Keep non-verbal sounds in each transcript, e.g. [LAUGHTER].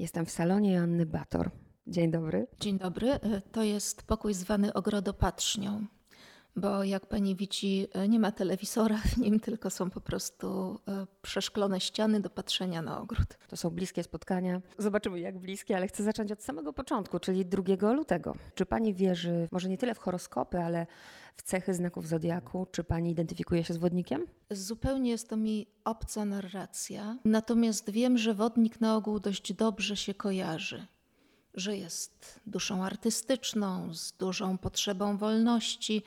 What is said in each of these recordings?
Jestem w salonie Joanny Bator. Dzień dobry. Dzień dobry. To jest pokój zwany ogrodopatrznią bo jak pani widzi, e, nie ma telewizora [LAUGHS] w nim, tylko są po prostu e, przeszklone ściany do patrzenia na ogród. To są bliskie spotkania. Zobaczymy, jak bliskie, ale chcę zacząć od samego początku, czyli 2 lutego. Czy pani wierzy, może nie tyle w horoskopy, ale w cechy znaków zodiaku? Czy pani identyfikuje się z wodnikiem? Zupełnie jest to mi obca narracja, natomiast wiem, że wodnik na ogół dość dobrze się kojarzy że jest duszą artystyczną, z dużą potrzebą wolności,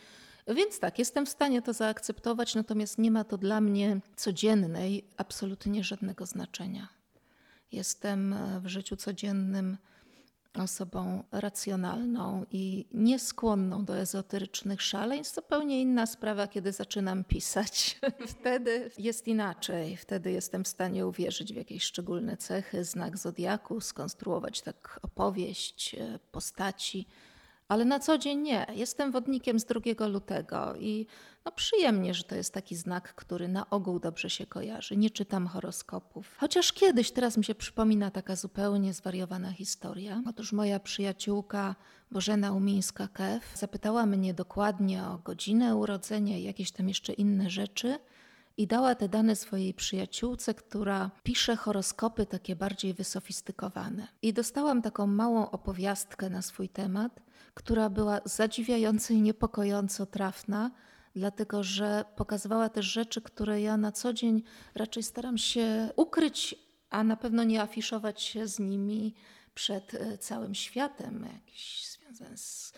więc tak, jestem w stanie to zaakceptować, natomiast nie ma to dla mnie codziennej absolutnie żadnego znaczenia. Jestem e, w życiu codziennym osobą racjonalną i nieskłonną do ezoterycznych szaleństw. Zupełnie inna sprawa, kiedy zaczynam pisać. [LAUGHS] Wtedy jest inaczej. Wtedy jestem w stanie uwierzyć w jakieś szczególne cechy, znak zodiaku, skonstruować tak opowieść, e, postaci ale na co dzień nie. Jestem wodnikiem z 2 lutego i no przyjemnie, że to jest taki znak, który na ogół dobrze się kojarzy. Nie czytam horoskopów. Chociaż kiedyś, teraz mi się przypomina taka zupełnie zwariowana historia. Otóż moja przyjaciółka Bożena Umińska-Kew zapytała mnie dokładnie o godzinę urodzenia i jakieś tam jeszcze inne rzeczy i dała te dane swojej przyjaciółce, która pisze horoskopy takie bardziej wysofistykowane. I dostałam taką małą opowiastkę na swój temat, która była zadziwiająco i niepokojąco trafna, dlatego że pokazywała też rzeczy, które ja na co dzień raczej staram się ukryć, a na pewno nie afiszować się z nimi przed e, całym światem, jakiś związany z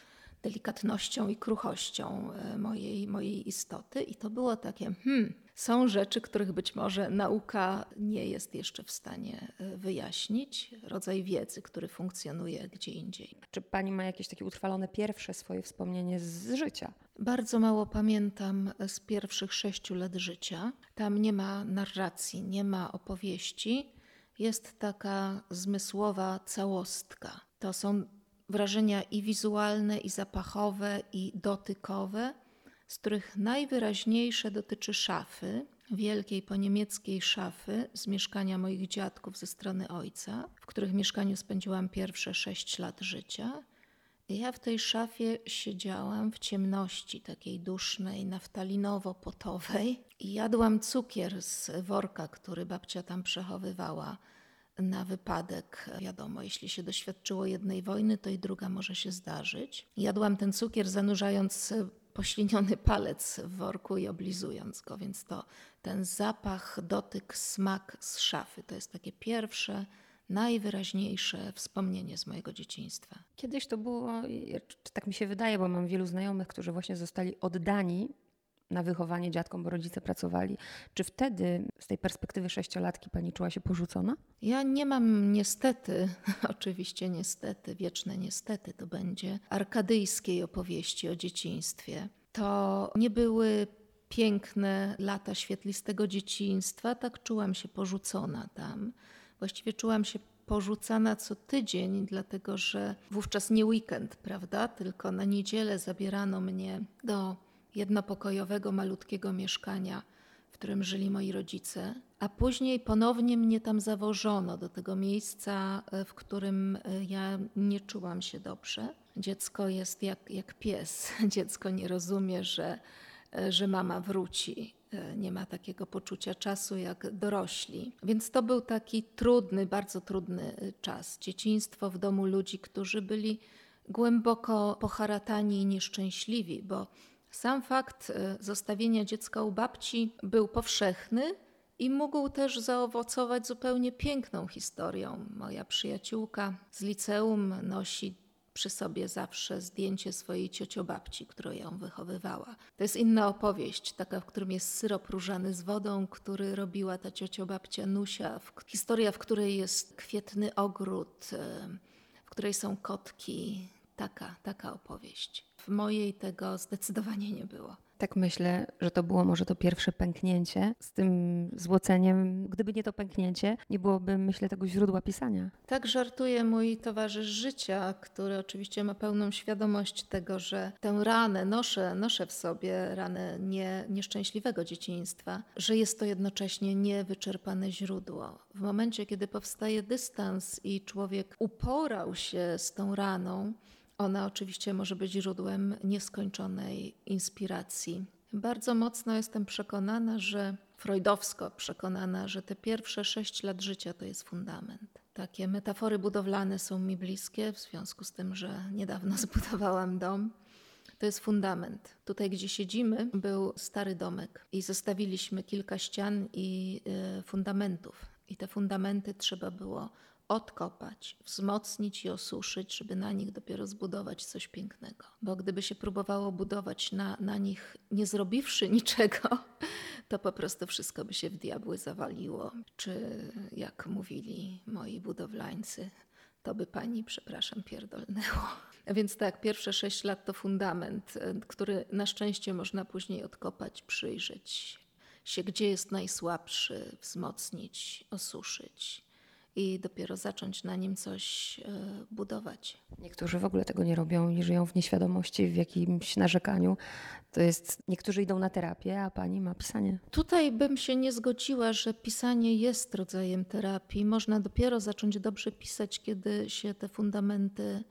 delikatnością i kruchością e, mojej, mojej istoty. I to było takie, hmm, są rzeczy, których być może nauka nie jest jeszcze w stanie e, wyjaśnić, rodzaj wiedzy, który funkcjonuje gdzie indziej. Czy pani ma jakieś takie utrwalone pierwsze swoje wspomnienie z życia? Bardzo mało pamiętam z pierwszych sześciu lat życia. Tam nie ma narracji, nie ma opowieści. Jest taka zmysłowa całostka. To są wrażenia i wizualne, i zapachowe, i dotykowe z których najwyraźniejsze dotyczy szafy, wielkiej po niemieckiej szafy z mieszkania moich dziadków ze strony ojca, w których mieszkaniu spędziłam pierwsze sześć lat życia. Ja w tej szafie siedziałam w ciemności takiej dusznej, naftalinowo-potowej i jadłam cukier z worka, który babcia tam przechowywała na wypadek, wiadomo, jeśli się doświadczyło jednej wojny, to i druga może się zdarzyć. Jadłam ten cukier zanurzając pośliniony [LAUGHS] palec w worku i oblizując go, więc to ten zapach, dotyk, smak z szafy to jest takie pierwsze, najwyraźniejsze wspomnienie z mojego dzieciństwa. Kiedyś to było, tak mi się wydaje, bo mam wielu znajomych, którzy właśnie zostali oddani na wychowanie dziadkom, bo rodzice pracowali. Czy wtedy, z tej perspektywy sześciolatki, pani czuła się porzucona? Ja nie mam niestety, [LAUGHS] oczywiście niestety, wieczne niestety, to będzie arkadyjskiej opowieści o dzieciństwie. To nie były piękne lata świetlistego dzieciństwa, tak czułam się porzucona tam. Właściwie czułam się porzucana co tydzień, dlatego że wówczas nie weekend, prawda? Tylko na niedzielę zabierano mnie do jednopokojowego, malutkiego mieszkania, w którym żyli moi rodzice, a później ponownie mnie tam zawożono do tego miejsca, e, w którym e, ja nie czułam się dobrze. Dziecko jest jak, jak pies. [LAUGHS] Dziecko nie rozumie, że, e, że mama wróci. Nie ma takiego poczucia czasu jak dorośli. Więc to był taki trudny, bardzo trudny czas. Dzieciństwo w domu ludzi, którzy byli głęboko poharatani i nieszczęśliwi, bo sam fakt e, zostawienia dziecka u babci był powszechny i mógł też zaowocować zupełnie piękną historią. Moja przyjaciółka z liceum nosi przy sobie zawsze zdjęcie swojej ciociobabci, którą ją wychowywała. To jest inna opowieść, taka, w którym jest syrop różany z wodą, który robiła ta ciociobabcia Nusia. Historia, w której jest kwietny ogród, e, w której są kotki. Taka, taka opowieść. W mojej tego zdecydowanie nie było. Tak myślę, że to było może to pierwsze pęknięcie z tym złoceniem. Gdyby nie to pęknięcie, nie byłoby, myślę, tego źródła pisania. Tak żartuje mój towarzysz życia, który oczywiście ma pełną świadomość tego, że tę ranę noszę, noszę w sobie, ranę nie, nieszczęśliwego dzieciństwa, że jest to jednocześnie niewyczerpane źródło. W momencie, kiedy powstaje dystans i człowiek uporał się z tą raną, ona oczywiście może być źródłem nieskończonej inspiracji. Bardzo mocno jestem przekonana, że freudowsko przekonana, że te pierwsze sześć lat życia to jest fundament. Takie metafory budowlane są mi bliskie, w związku z tym, że niedawno [LAUGHS] zbudowałam dom. To jest fundament. Tutaj, gdzie siedzimy, był stary domek i zostawiliśmy kilka ścian i y, fundamentów. I te fundamenty trzeba było odkopać, wzmocnić i osuszyć, żeby na nich dopiero zbudować coś pięknego. Bo gdyby się próbowało budować na, na nich, nie zrobiwszy [LAUGHS] niczego, to po prostu wszystko by się w diabły zawaliło. Czy jak mówili moi budowlańcy, to by pani, przepraszam, pierdolnęło. [LAUGHS] Więc tak, pierwsze sześć lat to fundament, który na szczęście można później odkopać, przyjrzeć się, gdzie jest najsłabszy, wzmocnić, osuszyć i dopiero zacząć na nim coś e, budować. Niektórzy w ogóle tego nie robią i żyją w nieświadomości, w jakimś narzekaniu. To jest, niektórzy idą na terapię, a pani ma pisanie. Tutaj bym się nie zgodziła, że pisanie jest rodzajem terapii. Można dopiero zacząć dobrze pisać, kiedy się te fundamenty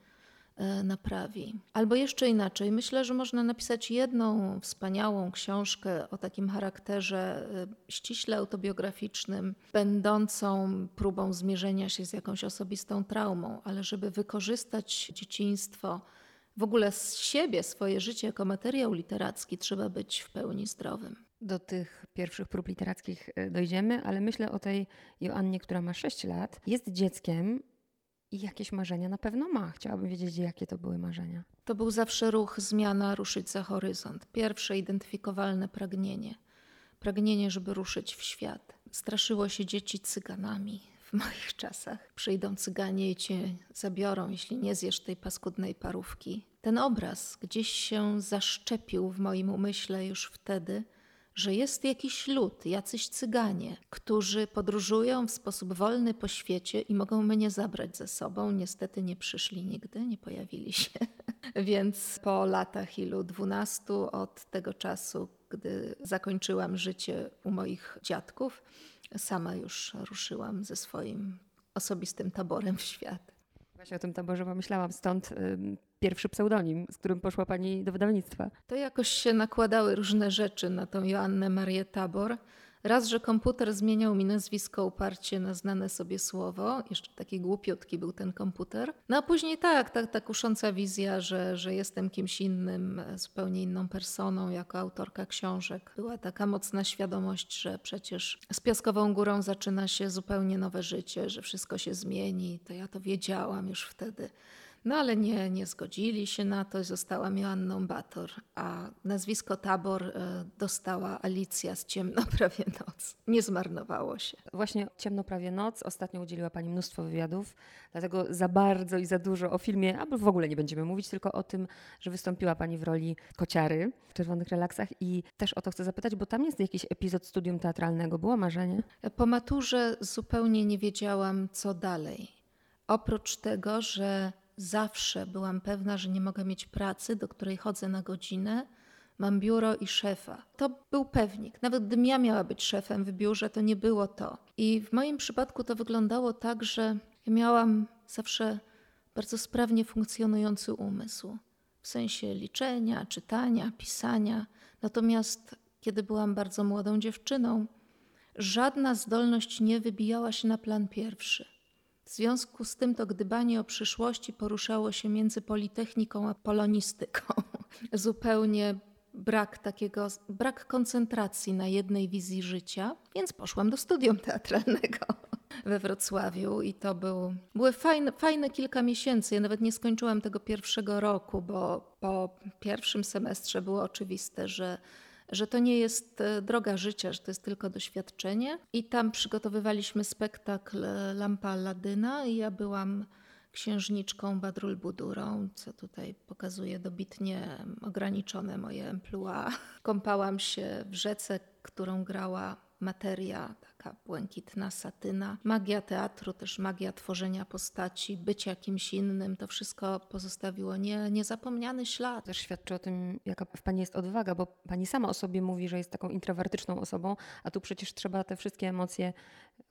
naprawi. Albo jeszcze inaczej, myślę, że można napisać jedną wspaniałą książkę o takim charakterze e, ściśle autobiograficznym, będącą próbą zmierzenia się z jakąś osobistą traumą, ale żeby wykorzystać dzieciństwo, w ogóle z siebie, swoje życie jako materiał literacki, trzeba być w pełni zdrowym. Do tych pierwszych prób literackich e, dojdziemy, ale myślę o tej Joannie, która ma 6 lat, jest dzieckiem, i jakieś marzenia na pewno ma. Chciałabym wiedzieć, jakie to były marzenia. To był zawsze ruch, zmiana, ruszyć za horyzont. Pierwsze identyfikowalne pragnienie. Pragnienie, żeby ruszyć w świat. Straszyło się dzieci cyganami w moich czasach. Przyjdą cyganie i cię zabiorą, jeśli nie zjesz tej paskudnej parówki. Ten obraz gdzieś się zaszczepił w moim umyśle już wtedy, że jest jakiś lud, jacyś cyganie, którzy podróżują w sposób wolny po świecie i mogą mnie zabrać ze sobą. Niestety nie przyszli nigdy, nie pojawili się. [LAUGHS] Więc po latach ilu? Dwunastu od tego czasu, gdy zakończyłam życie u moich dziadków, sama już ruszyłam ze swoim osobistym taborem w świat. Właśnie o tym taborze pomyślałam, stąd pierwszy pseudonim, z którym poszła pani do wydawnictwa. To jakoś się nakładały różne rzeczy na tą Joannę Marię Tabor. Raz, że komputer zmieniał mi nazwisko uparcie na znane sobie słowo, jeszcze taki głupiutki był ten komputer. No a później tak, tak, ta kusząca wizja, że, że jestem kimś innym, zupełnie inną personą, jako autorka książek. Była taka mocna świadomość, że przecież z Piaskową Górą zaczyna się zupełnie nowe życie, że wszystko się zmieni. To ja to wiedziałam już wtedy. No ale nie, nie zgodzili się na to i zostałam Joanną Bator, a nazwisko Tabor e, dostała Alicja z Ciemno [LAUGHS] prawie noc. Nie zmarnowało się. Właśnie Ciemno prawie noc ostatnio udzieliła Pani mnóstwo wywiadów, dlatego za bardzo i za dużo o filmie, albo w ogóle nie będziemy mówić, tylko o tym, że wystąpiła Pani w roli kociary w Czerwonych Relaksach i też o to chcę zapytać, bo tam jest jakiś epizod studium teatralnego. Było marzenie? Po maturze zupełnie nie wiedziałam, co dalej. Oprócz tego, że zawsze byłam pewna, że nie mogę mieć pracy, do której chodzę na godzinę, mam biuro i szefa. To był pewnik. Nawet gdybym ja miała być szefem w biurze, to nie było to. I w moim przypadku to wyglądało tak, że miałam zawsze bardzo sprawnie funkcjonujący umysł. W sensie liczenia, czytania, pisania. Natomiast kiedy byłam bardzo młodą dziewczyną, żadna zdolność nie wybijała się na plan pierwszy. W związku z tym to gdybanie o przyszłości poruszało się między politechniką a polonistyką. [LAUGHS] Zupełnie brak takiego, brak koncentracji na jednej wizji życia, więc poszłam do studium teatralnego [LAUGHS] we Wrocławiu i to był, były fajne, fajne kilka miesięcy. Ja nawet nie skończyłam tego pierwszego roku, bo po pierwszym semestrze było oczywiste, że że to nie jest e, droga życia, że to jest tylko doświadczenie. I tam przygotowywaliśmy spektakl Lampa Ladyna i ja byłam księżniczką Badrul Budurą, co tutaj pokazuje dobitnie ograniczone moje emploi. [LAUGHS] Kąpałam się w rzece, którą grała materia, taka błękitna satyna. Magia teatru, też magia tworzenia postaci, bycia kimś innym, to wszystko pozostawiło nie, niezapomniany ślad. Też świadczy o tym, jaka w Pani jest odwaga, bo Pani sama o sobie mówi, że jest taką introwertyczną osobą, a tu przecież trzeba te wszystkie emocje,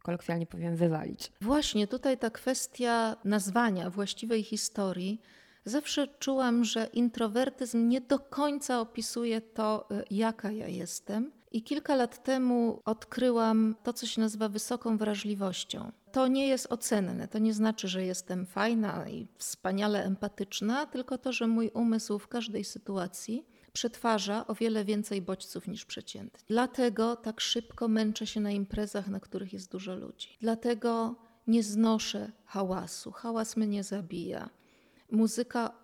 kolokwialnie powiem, wywalić. Właśnie tutaj ta kwestia nazwania właściwej historii. Zawsze czułam, że introwertyzm nie do końca opisuje to, y, jaka ja jestem. I kilka lat temu odkryłam to, co się nazywa wysoką wrażliwością. To nie jest ocenne, to nie znaczy, że jestem fajna i wspaniale empatyczna, tylko to, że mój umysł w każdej sytuacji przetwarza o wiele więcej bodźców niż przeciętnie. Dlatego tak szybko męczę się na imprezach, na których jest dużo ludzi. Dlatego nie znoszę hałasu. Hałas mnie zabija. Muzyka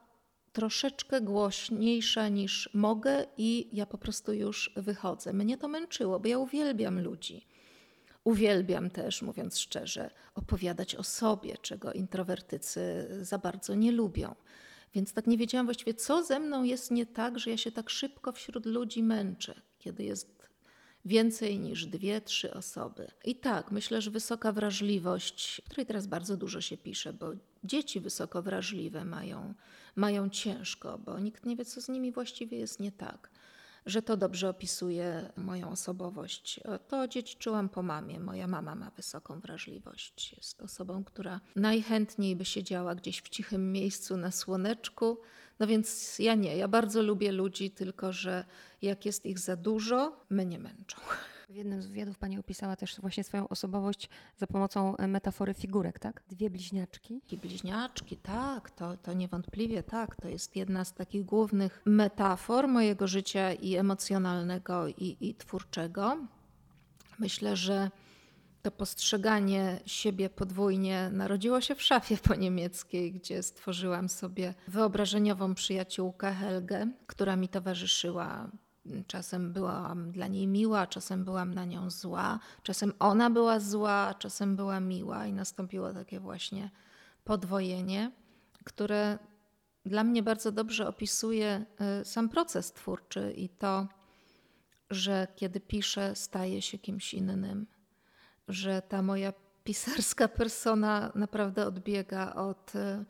troszeczkę głośniejsza niż mogę i ja po prostu już wychodzę. Mnie to męczyło, bo ja uwielbiam ludzi. Uwielbiam też, mówiąc szczerze, opowiadać o sobie, czego introwertycy za bardzo nie lubią. Więc tak nie wiedziałam właściwie, co ze mną jest nie tak, że ja się tak szybko wśród ludzi męczę, kiedy jest więcej niż dwie, trzy osoby. I tak, myślę, że wysoka wrażliwość, której teraz bardzo dużo się pisze, bo dzieci wysoko wrażliwe mają, mają ciężko, bo nikt nie wie, co z nimi właściwie jest nie tak. Że to dobrze opisuje moją osobowość. To dziedziczyłam po mamie. Moja mama ma wysoką wrażliwość. Jest osobą, która najchętniej by siedziała gdzieś w cichym miejscu na słoneczku. No więc ja nie. Ja bardzo lubię ludzi, tylko że jak jest ich za dużo, mnie męczą. W jednym z wywiadów pani opisała też właśnie swoją osobowość za pomocą e, metafory figurek, tak? Dwie bliźniaczki. I bliźniaczki, tak, to, to niewątpliwie tak. To jest jedna z takich głównych metafor mojego życia i emocjonalnego, i, i twórczego. Myślę, że to postrzeganie siebie podwójnie narodziło się w szafie po niemieckiej, gdzie stworzyłam sobie wyobrażeniową przyjaciółkę Helgę, która mi towarzyszyła Czasem byłam dla niej miła, czasem byłam na nią zła, czasem ona była zła, czasem była miła i nastąpiło takie właśnie podwojenie, które dla mnie bardzo dobrze opisuje y, sam proces twórczy i to, że kiedy piszę, staję się kimś innym, że ta moja pisarska [LAUGHS] persona naprawdę odbiega od y,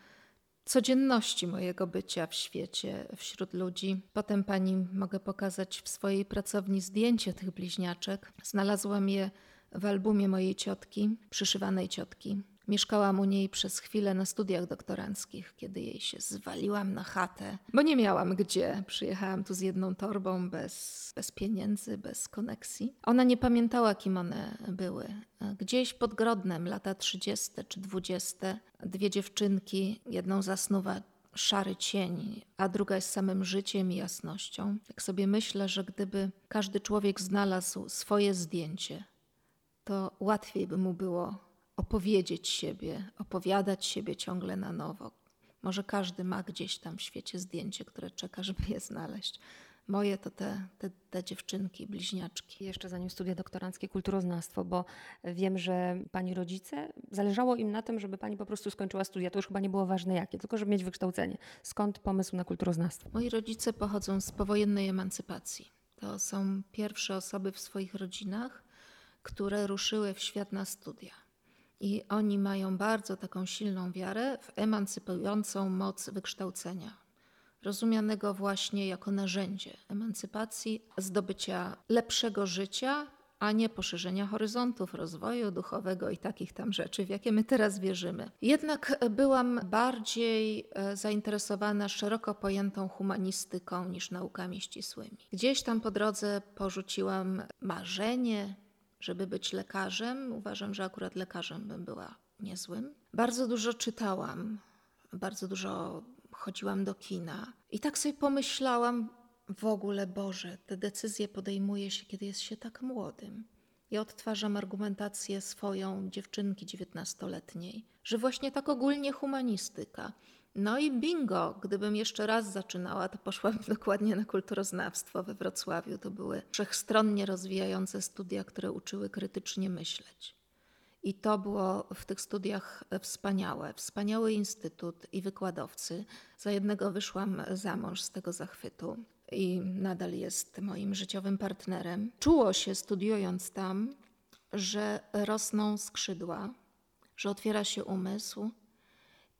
codzienności mojego bycia w świecie, wśród ludzi. Potem pani mogę pokazać w swojej pracowni zdjęcie tych bliźniaczek. Znalazłam je w albumie mojej ciotki, przyszywanej ciotki. Mieszkałam u niej przez chwilę na studiach doktoranckich, kiedy jej się zwaliłam na chatę, bo nie miałam gdzie. Przyjechałam tu z jedną torbą, bez, bez pieniędzy, bez koneksji. Ona nie pamiętała, kim one były. Gdzieś pod Grodnem, lata 30 czy 20, dwie dziewczynki, jedną zasnuwa szary cień, a druga jest samym życiem i jasnością. Jak sobie myślę, że gdyby każdy człowiek znalazł swoje zdjęcie, to łatwiej by mu było opowiedzieć siebie, opowiadać siebie ciągle na nowo. Może każdy ma gdzieś tam w świecie zdjęcie, które czeka, żeby je znaleźć. Moje to te, te, te dziewczynki, bliźniaczki. Jeszcze zanim studia doktoranckie, kulturoznawstwo, bo wiem, że pani rodzice, zależało im na tym, żeby pani po prostu skończyła studia. To już chyba nie było ważne jakie, tylko żeby mieć wykształcenie. Skąd pomysł na kulturoznawstwo? Moi rodzice pochodzą z powojennej emancypacji. To są pierwsze osoby w swoich rodzinach, które ruszyły w świat na studia. I oni mają bardzo taką silną wiarę w emancypującą moc wykształcenia, rozumianego właśnie jako narzędzie emancypacji, zdobycia lepszego życia, a nie poszerzenia horyzontów rozwoju duchowego i takich tam rzeczy, w jakie my teraz wierzymy. Jednak byłam bardziej e, zainteresowana szeroko pojętą humanistyką niż naukami ścisłymi. Gdzieś tam po drodze porzuciłam marzenie, żeby być lekarzem. Uważam, że akurat lekarzem bym była niezłym. Bardzo dużo czytałam, bardzo dużo chodziłam do kina i tak sobie pomyślałam, w ogóle Boże, te decyzje podejmuje się, kiedy jest się tak młodym. Ja odtwarzam argumentację swoją dziewczynki dziewiętnastoletniej, że właśnie tak ogólnie humanistyka no i bingo, gdybym jeszcze raz zaczynała, to poszłam [LAUGHS] dokładnie na kulturoznawstwo we Wrocławiu. To były wszechstronnie rozwijające studia, które uczyły krytycznie myśleć. I to było w tych studiach wspaniałe. Wspaniały instytut i wykładowcy. Za jednego wyszłam za mąż z tego zachwytu i nadal jest moim życiowym partnerem. Czuło się studiując tam, że rosną skrzydła, że otwiera się umysł.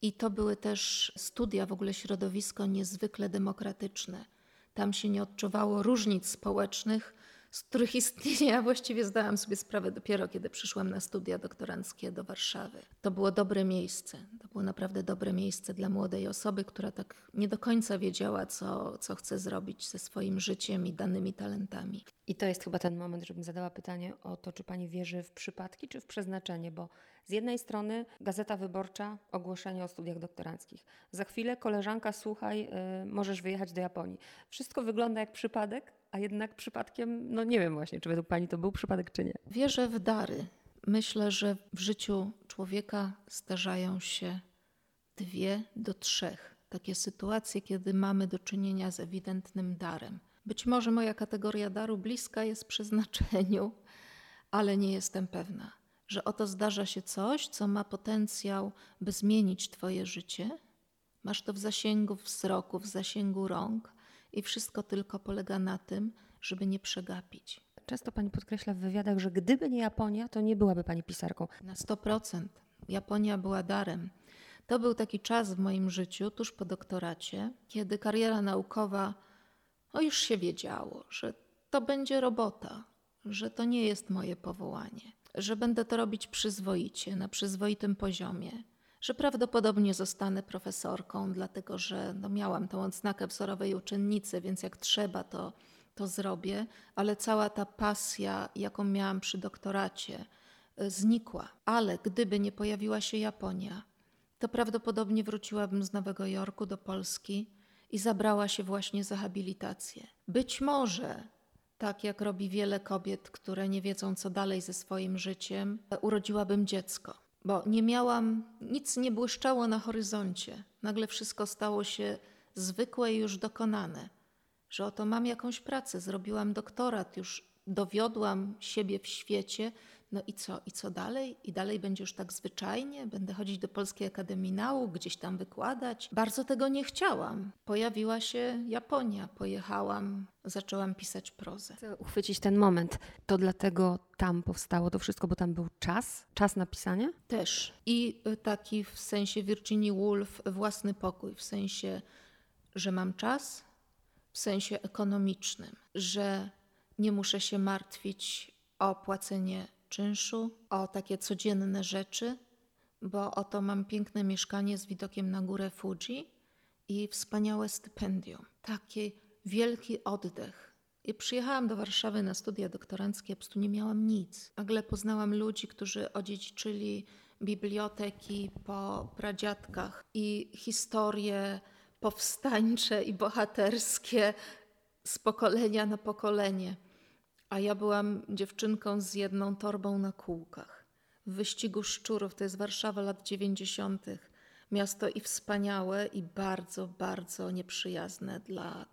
I to były też studia, w ogóle środowisko niezwykle demokratyczne. Tam się nie odczuwało różnic społecznych, z których istnienia [LAUGHS] właściwie zdałam sobie sprawę dopiero, kiedy przyszłam na studia doktoranckie do Warszawy. To było dobre miejsce. To było naprawdę dobre miejsce dla młodej osoby, która tak nie do końca wiedziała, co, co chce zrobić ze swoim życiem i danymi talentami. I to jest chyba ten moment, żebym zadała pytanie o to, czy pani wierzy w przypadki, czy w przeznaczenie, bo z jednej strony Gazeta Wyborcza, ogłoszenie o studiach doktoranckich. Za chwilę koleżanka, słuchaj, y, możesz wyjechać do Japonii. Wszystko wygląda jak przypadek, a jednak przypadkiem, no nie wiem właśnie, czy według Pani to był przypadek, czy nie. Wierzę w dary. Myślę, że w życiu człowieka zdarzają się dwie do trzech takie sytuacje, kiedy mamy do czynienia z ewidentnym darem. Być może moja kategoria daru bliska jest przeznaczeniu, ale nie jestem pewna, że oto zdarza się coś, co ma potencjał, by zmienić Twoje życie. Masz to w zasięgu wzroku, w zasięgu rąk, i wszystko tylko polega na tym, żeby nie przegapić. Często pani podkreśla w wywiadach, że gdyby nie Japonia, to nie byłaby pani pisarką. Na 100%. Japonia była darem. To był taki czas w moim życiu, tuż po doktoracie, kiedy kariera naukowa, no już się wiedziało, że to będzie robota, że to nie jest moje powołanie, że będę to robić przyzwoicie, na przyzwoitym poziomie, że prawdopodobnie zostanę profesorką, dlatego że no, miałam tą odznakę wzorowej uczennicy, więc jak trzeba, to, to zrobię, ale cała ta pasja, jaką miałam przy doktoracie, y, znikła. Ale gdyby nie pojawiła się Japonia, to prawdopodobnie wróciłabym z Nowego Jorku do Polski i zabrała się właśnie za habilitację. Być może, tak jak robi wiele kobiet, które nie wiedzą, co dalej ze swoim życiem, urodziłabym dziecko bo nie miałam, nic nie błyszczało na horyzoncie. Nagle wszystko stało się zwykłe i już dokonane. Że oto mam jakąś pracę, zrobiłam doktorat, już dowiodłam siebie w świecie, no i co, i co dalej? I dalej będzie już tak zwyczajnie? Będę chodzić do Polskiej Akademii Nauk, gdzieś tam wykładać? Bardzo tego nie chciałam. Pojawiła się Japonia, pojechałam, zaczęłam pisać prozę. Chcę uchwycić ten moment. To dlatego tam powstało to wszystko, bo tam był czas, czas na pisanie? Też. I y, taki w sensie Virginia Woolf własny pokój, w sensie, że mam czas, w sensie ekonomicznym, że nie muszę się martwić o płacenie czynszu, o takie codzienne rzeczy, bo oto mam piękne mieszkanie z widokiem na górę Fuji i wspaniałe stypendium. Taki wielki oddech. I przyjechałam do Warszawy na studia doktoranckie, po prostu nie miałam nic. Nagle poznałam ludzi, którzy odziedziczyli biblioteki po pradziadkach i historie powstańcze i bohaterskie z pokolenia na pokolenie a ja byłam dziewczynką z jedną torbą na kółkach. W wyścigu szczurów, to jest Warszawa lat 90., miasto i wspaniałe, i bardzo, bardzo nieprzyjazne dla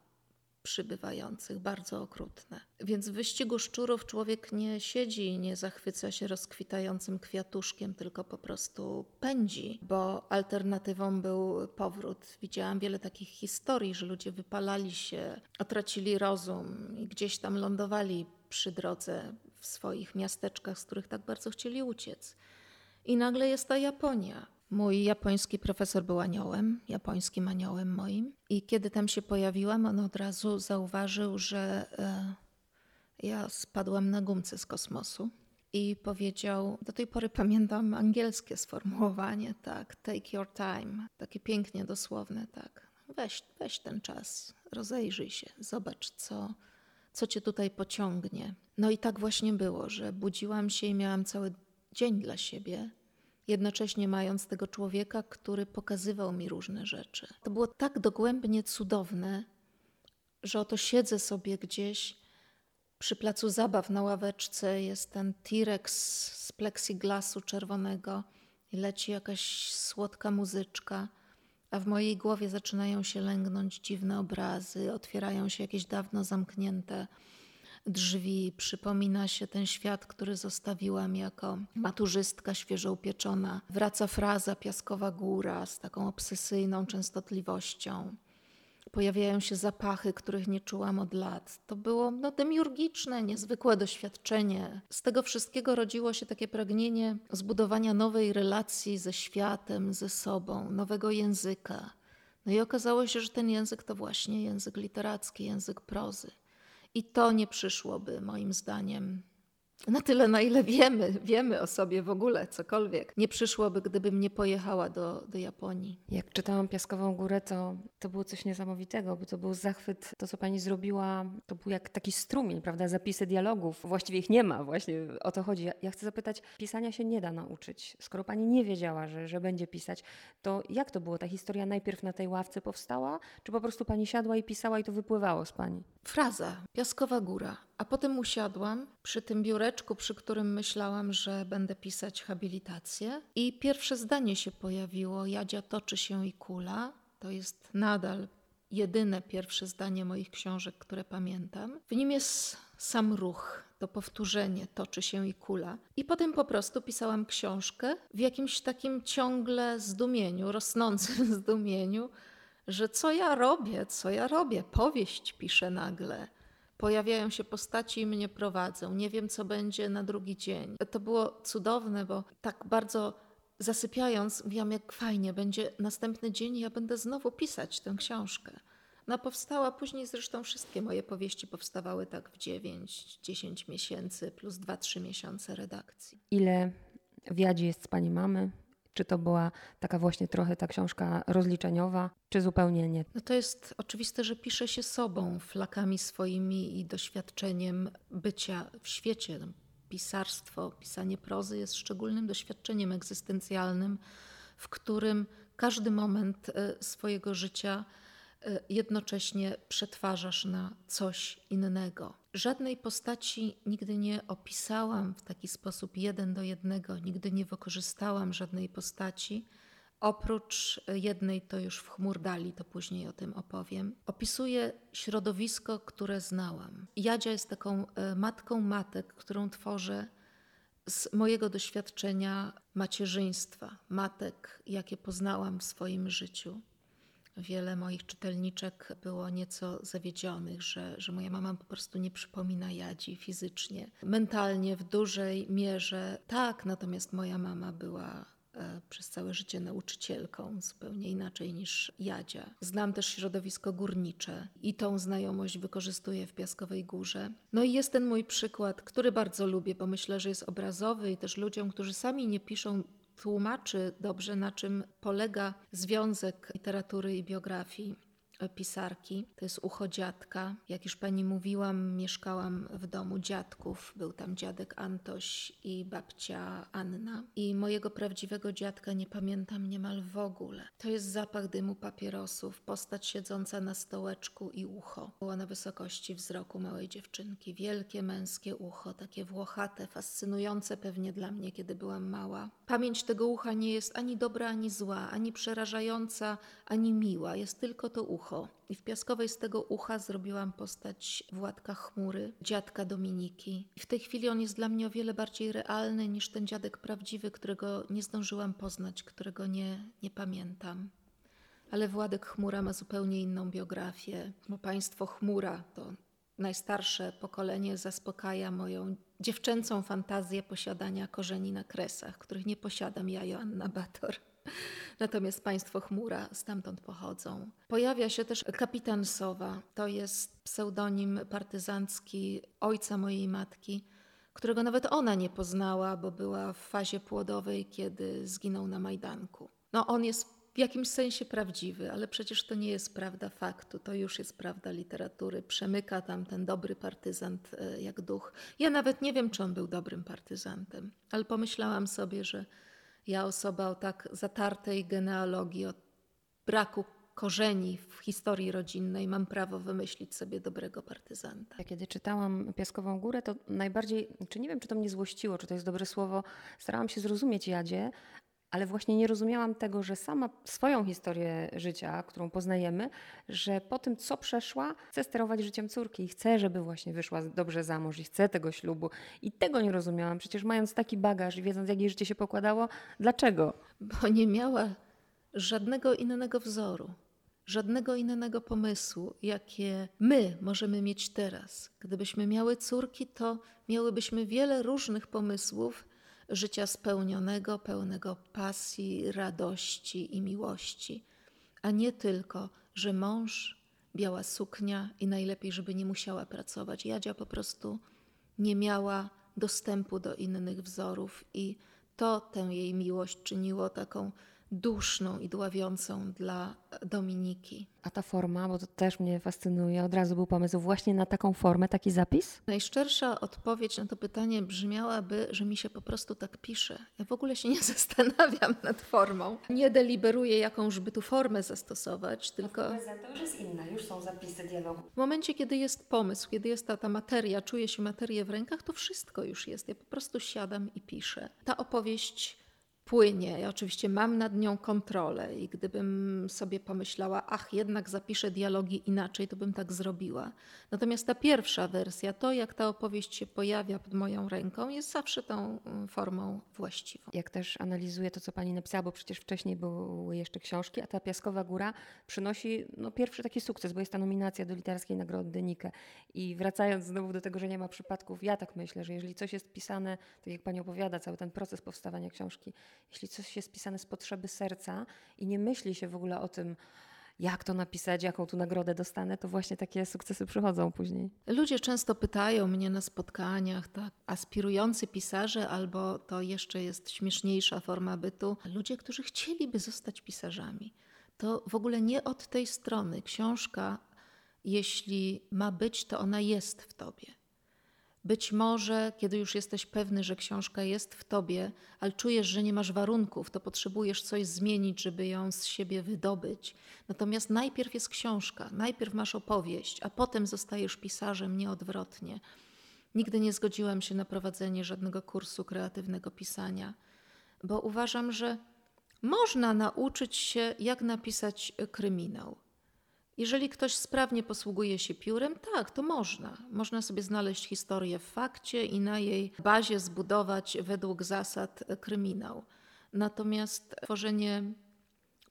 przybywających, bardzo okrutne. Więc w wyścigu szczurów człowiek nie siedzi i nie zachwyca się rozkwitającym kwiatuszkiem, tylko po prostu pędzi, bo alternatywą był powrót. Widziałam wiele takich historii, że ludzie wypalali się, otracili rozum i gdzieś tam lądowali przy drodze w swoich miasteczkach, z których tak bardzo chcieli uciec. I nagle jest ta Japonia. Mój japoński profesor był aniołem, japońskim aniołem moim. I kiedy tam się pojawiłam, on od razu zauważył, że e, ja spadłam na gumce z kosmosu. I powiedział, do tej pory pamiętam angielskie sformułowanie, tak, take your time, takie pięknie dosłowne, tak. Weź, weź ten czas, rozejrzyj się, zobacz, co, co cię tutaj pociągnie. No i tak właśnie było, że budziłam się i miałam cały dzień dla siebie, jednocześnie mając tego człowieka, który pokazywał mi różne rzeczy. To było tak dogłębnie cudowne, że oto siedzę sobie gdzieś przy placu zabaw na ławeczce, jest ten T-Rex z plexiglasu czerwonego i leci jakaś słodka muzyczka a w mojej głowie zaczynają się lęgnąć dziwne obrazy, otwierają się jakieś dawno zamknięte drzwi, przypomina się ten świat, który zostawiłam jako maturzystka świeżo upieczona. Wraca fraza Piaskowa Góra z taką obsesyjną częstotliwością pojawiają się zapachy, których nie czułam od lat. To było no, demiurgiczne, niezwykłe doświadczenie. Z tego wszystkiego rodziło się takie pragnienie zbudowania nowej relacji ze światem, ze sobą, nowego języka. No i okazało się, że ten język to właśnie język literacki, język prozy. I to nie przyszłoby, moim zdaniem, na tyle, na ile wiemy, wiemy o sobie w ogóle, cokolwiek. Nie przyszłoby, gdybym nie pojechała do, do Japonii. Jak czytałam Piaskową Górę, to, to było coś niesamowitego, bo to był zachwyt. To, co pani zrobiła, to był jak taki strumień, prawda? Zapisy dialogów. Właściwie ich nie ma, właśnie o to chodzi. Ja, ja chcę zapytać, pisania się nie da nauczyć. Skoro pani nie wiedziała, że, że będzie pisać, to jak to było? Ta historia najpierw na tej ławce powstała, czy po prostu pani siadła i pisała i to wypływało z pani? Fraza, Piaskowa Góra. A potem usiadłam przy tym biureczku, przy którym myślałam, że będę pisać habilitację. I pierwsze zdanie się pojawiło: Jadzia toczy się i kula. To jest nadal jedyne pierwsze zdanie moich książek, które pamiętam. W nim jest sam ruch, to powtórzenie, toczy się i kula. I potem po prostu pisałam książkę w jakimś takim ciągle zdumieniu, rosnącym [LAUGHS] zdumieniu, że co ja robię, co ja robię, powieść piszę nagle pojawiają się postaci i mnie prowadzą. Nie wiem, co będzie na drugi dzień. To było cudowne, bo tak bardzo zasypiając, wiem, jak fajnie będzie następny dzień, ja będę znowu pisać tę książkę. No powstała, później zresztą wszystkie moje powieści powstawały tak w 9-10 miesięcy plus 2-3 miesiące redakcji. Ile w Jadzie jest z Pani mamy? Czy to była taka właśnie trochę ta książka rozliczeniowa, czy zupełnie nie? No to jest oczywiste, że pisze się sobą, flakami swoimi i doświadczeniem bycia w świecie. Pisarstwo, pisanie prozy jest szczególnym doświadczeniem egzystencjalnym, w którym każdy moment e, swojego życia jednocześnie przetwarzasz na coś innego. Żadnej postaci nigdy nie opisałam w taki sposób jeden do jednego, nigdy nie wykorzystałam żadnej postaci. Oprócz jednej, to już w chmurdali, to później o tym opowiem. Opisuję środowisko, które znałam. Jadzia jest taką e, matką matek, którą tworzę z mojego doświadczenia macierzyństwa, matek, jakie poznałam w swoim życiu. Wiele moich czytelniczek było nieco zawiedzionych, że, że moja mama po prostu nie przypomina Jadzi fizycznie. Mentalnie w dużej mierze tak, natomiast moja mama była e, przez całe życie nauczycielką, zupełnie inaczej niż Jadzia. Znam też środowisko górnicze i tą znajomość wykorzystuję w Piaskowej Górze. No i jest ten mój przykład, który bardzo lubię, bo myślę, że jest obrazowy i też ludziom, którzy sami nie piszą tłumaczy dobrze, na czym polega związek literatury i biografii pisarki. To jest ucho dziadka. Jak już pani mówiłam, mieszkałam w domu dziadków. Był tam dziadek Antoś i babcia Anna. I mojego prawdziwego dziadka nie pamiętam niemal w ogóle. To jest zapach dymu papierosów, postać siedząca na stołeczku i ucho. Było na wysokości wzroku małej dziewczynki. Wielkie męskie ucho, takie włochate, fascynujące pewnie dla mnie, kiedy byłam mała. Pamięć tego ucha nie jest ani dobra, ani zła, ani przerażająca, ani miła. Jest tylko to ucho ucho. I w Piaskowej z tego ucha zrobiłam postać Władka Chmury, dziadka Dominiki. I w tej chwili on jest dla mnie o wiele bardziej realny niż ten dziadek prawdziwy, którego nie zdążyłam poznać, którego nie, nie pamiętam. Ale Władek Chmura ma zupełnie inną biografię, bo państwo Chmura to najstarsze pokolenie zaspokaja moją dziewczęcą fantazję posiadania korzeni na kresach, których nie posiadam ja, Joanna Bator. Natomiast państwo chmura stamtąd pochodzą. Pojawia się też kapitan Sowa. To jest pseudonim partyzancki ojca mojej matki, którego nawet ona nie poznała, bo była w fazie płodowej, kiedy zginął na Majdanku. No on jest w jakimś sensie prawdziwy, ale przecież to nie jest prawda faktu, to już jest prawda literatury. Przemyka tam ten dobry partyzant e, jak duch. Ja nawet nie wiem, czy on był dobrym partyzantem, ale pomyślałam sobie, że ja, osoba o tak zatartej genealogii, o braku korzeni w historii rodzinnej, mam prawo wymyślić sobie dobrego partyzanta. Kiedy czytałam Piaskową Górę, to najbardziej, czy nie wiem, czy to mnie złościło, czy to jest dobre słowo, starałam się zrozumieć Jadzie, ale właśnie nie rozumiałam tego, że sama swoją historię życia, którą poznajemy, że po tym, co przeszła, chce sterować życiem córki i chce, żeby właśnie wyszła dobrze za mąż i chce tego ślubu. I tego nie rozumiałam. Przecież mając taki bagaż i wiedząc, jak jej życie się pokładało, dlaczego? Bo nie miała żadnego innego wzoru żadnego innego pomysłu, jakie my możemy mieć teraz. Gdybyśmy miały córki, to miałybyśmy wiele różnych pomysłów życia spełnionego, pełnego pasji, radości i miłości, a nie tylko, że mąż, biała suknia i najlepiej, żeby nie musiała pracować. Jadzia po prostu nie miała dostępu do innych wzorów i to tę jej miłość czyniło taką duszną i dławiącą dla Dominiki. A ta forma, bo to też mnie fascynuje, od razu był pomysł właśnie na taką formę, taki zapis? Najszczersza odpowiedź na to pytanie brzmiałaby, że mi się po prostu tak pisze. Ja w ogóle się nie [LAUGHS] zastanawiam nad formą. Nie deliberuję, jakąż by tu formę zastosować, tylko... To już jest inna, już są zapisy dialogu. W momencie, kiedy jest pomysł, kiedy jest ta, ta materia, czuję się materię w rękach, to wszystko już jest. Ja po prostu siadam i piszę. Ta opowieść płynie. Ja oczywiście mam nad nią kontrolę i gdybym sobie pomyślała, ach, jednak zapiszę dialogi inaczej, to bym tak zrobiła. Natomiast ta pierwsza wersja, to jak ta opowieść się pojawia pod moją ręką, jest zawsze tą mm, formą właściwą. Jak też analizuję to, co pani napisała, bo przecież wcześniej były jeszcze książki, a ta Piaskowa Góra przynosi no, pierwszy taki sukces, bo jest ta nominacja do Literackiej Nagrody Nike. I wracając znowu do tego, że nie ma przypadków, ja tak myślę, że jeżeli coś jest pisane, tak jak pani opowiada, cały ten proces powstawania książki, jeśli coś jest pisane z potrzeby serca i nie myśli się w ogóle o tym, jak to napisać, jaką tu nagrodę dostanę, to właśnie takie sukcesy przychodzą później. Ludzie często pytają mnie na spotkaniach, tak, aspirujący pisarze, albo to jeszcze jest śmieszniejsza forma bytu, ludzie, którzy chcieliby zostać pisarzami. To w ogóle nie od tej strony. Książka, jeśli ma być, to ona jest w tobie. Być może, kiedy już jesteś pewny, że książka jest w tobie, ale czujesz, że nie masz warunków, to potrzebujesz coś zmienić, żeby ją z siebie wydobyć. Natomiast najpierw jest książka, najpierw masz opowieść, a potem zostajesz pisarzem, nie odwrotnie. Nigdy nie zgodziłam się na prowadzenie żadnego kursu kreatywnego pisania, bo uważam, że można nauczyć się, jak napisać kryminał jeżeli ktoś sprawnie posługuje się piórem, tak, to można. Można sobie znaleźć historię w fakcie i na jej bazie zbudować według zasad kryminał. Natomiast tworzenie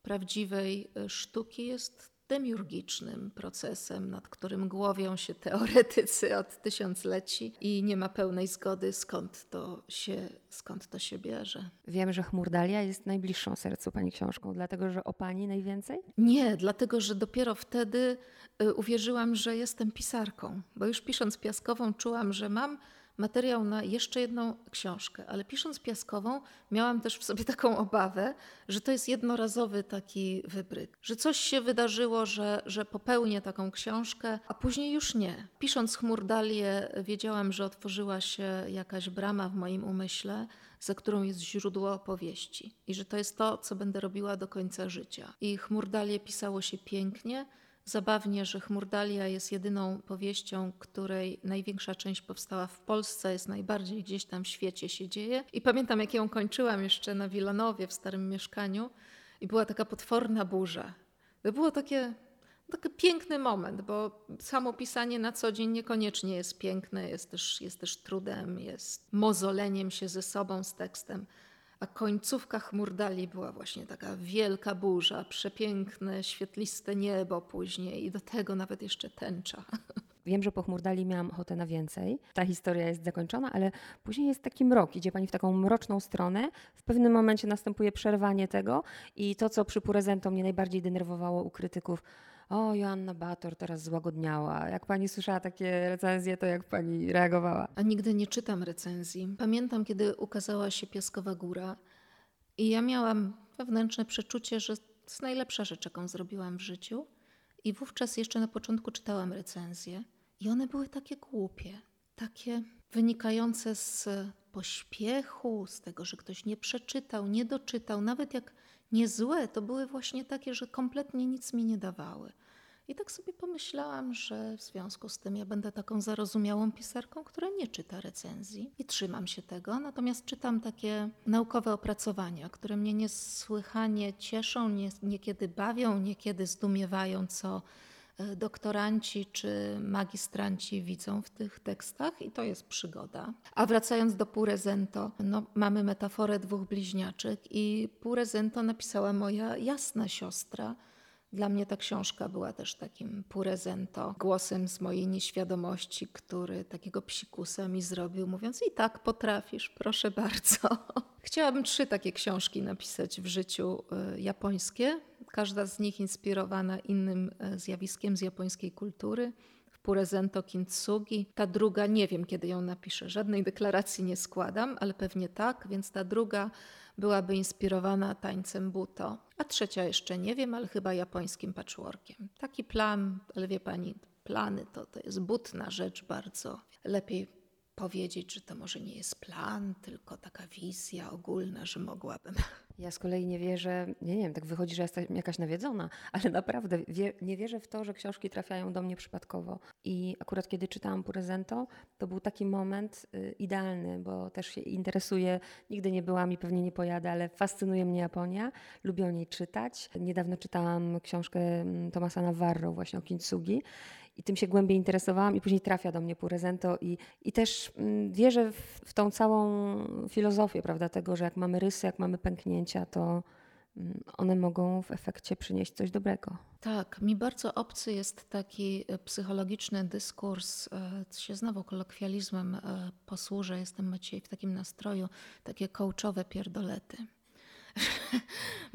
prawdziwej sztuki jest demiurgicznym procesem, nad którym głowią się teoretycy od tysiącleci i nie ma pełnej zgody, skąd to się, skąd to się bierze. Wiem, że Chmurdalia jest najbliższą sercu Pani książką, dlatego że o Pani najwięcej? Nie, dlatego że dopiero wtedy y, uwierzyłam, że jestem pisarką, bo już pisząc Piaskową czułam, że mam materiał na jeszcze jedną książkę, ale pisząc piaskową, miałam też w sobie [LAUGHS] taką obawę, że to jest jednorazowy taki wybryk, że coś się wydarzyło, że, że popełnię taką książkę, a później już nie. Pisząc Chmurdalię, wiedziałam, że otworzyła się jakaś brama w moim umyśle, za którą jest źródło opowieści i że to jest to, co będę robiła do końca życia. I Chmurdalię pisało się pięknie Zabawnie, że Chmurdalia jest jedyną powieścią, której największa część powstała w Polsce, jest najbardziej gdzieś tam w świecie się dzieje. I pamiętam, jak ją kończyłam jeszcze na Wilanowie w starym mieszkaniu i była taka potworna burza. To było takie, taki piękny moment, bo samo pisanie na co dzień niekoniecznie jest piękne, jest też, jest też trudem, jest mozoleniem się ze sobą, z tekstem a końcówka chmurdali była właśnie taka wielka burza, przepiękne, świetliste niebo później i do tego nawet jeszcze tęcza. [LAUGHS] Wiem, że po chmurdali miałam ochotę na więcej. Ta historia jest zakończona, ale później jest taki mrok. Idzie pani w taką mroczną stronę. W pewnym momencie następuje przerwanie tego i to, co przy Purezento mnie najbardziej denerwowało u krytyków, o, Joanna Bator teraz złagodniała. Jak pani słyszała takie recenzje, to jak pani reagowała? A nigdy nie czytam recenzji. Pamiętam, kiedy ukazała się Piaskowa Góra i ja miałam wewnętrzne przeczucie, że to jest najlepsza rzecz, jaką zrobiłam w życiu. I wówczas jeszcze na początku czytałam recenzje i one były takie głupie, takie wynikające z pośpiechu, z tego, że ktoś nie przeczytał, nie doczytał, nawet jak niezłe, to były właśnie takie, że kompletnie nic mi nie dawały. I tak sobie pomyślałam, że w związku z tym ja będę taką zarozumiałą pisarką, która nie czyta recenzji i trzymam się tego. Natomiast czytam takie naukowe opracowania, które mnie niesłychanie cieszą, nie, niekiedy bawią, niekiedy zdumiewają, co doktoranci czy magistranci widzą w tych tekstach i to jest przygoda. A wracając do Purezento, no, mamy metaforę dwóch bliźniaczek i Purezento napisała moja jasna siostra, dla mnie ta książka była też takim purezento, głosem z mojej nieświadomości, który takiego psikusa mi zrobił, mówiąc i tak potrafisz, proszę bardzo. [LAUGHS] Chciałabym trzy takie książki napisać w życiu y, japońskie, każda z nich inspirowana innym y, zjawiskiem z japońskiej kultury. Purezento Kintsugi. Ta druga, nie wiem kiedy ją napiszę, żadnej deklaracji nie składam, ale pewnie tak, więc ta druga byłaby inspirowana tańcem buto. A trzecia jeszcze nie wiem, ale chyba japońskim patchworkiem. Taki plan, ale wie pani, plany to, to jest butna rzecz bardzo. Lepiej powiedzieć, że to może nie jest plan, tylko taka wizja ogólna, że mogłabym ja z kolei nie wierzę, nie, nie wiem, tak wychodzi, że jestem jakaś nawiedzona, ale naprawdę wie, nie wierzę w to, że książki trafiają do mnie przypadkowo. I akurat kiedy czytałam Purezento, to był taki moment y, idealny, bo też się interesuję, nigdy nie byłam i pewnie nie pojadę, ale fascynuje mnie Japonia, lubię o niej czytać. Niedawno czytałam książkę mm, Tomasa Navarro właśnie o Kintsugi i tym się głębiej interesowałam i później trafia do mnie Purezento i, i też mm, wierzę w, w tą całą filozofię, prawda, tego, że jak mamy rysy, jak mamy pęknięcia, to mm, one mogą w efekcie przynieść coś dobrego. Tak, mi bardzo obcy jest taki e, psychologiczny dyskurs, e, się znowu kolokwializmem e, posłużę, jestem dzisiaj w takim nastroju, takie coachowe pierdolety. [LAUGHS]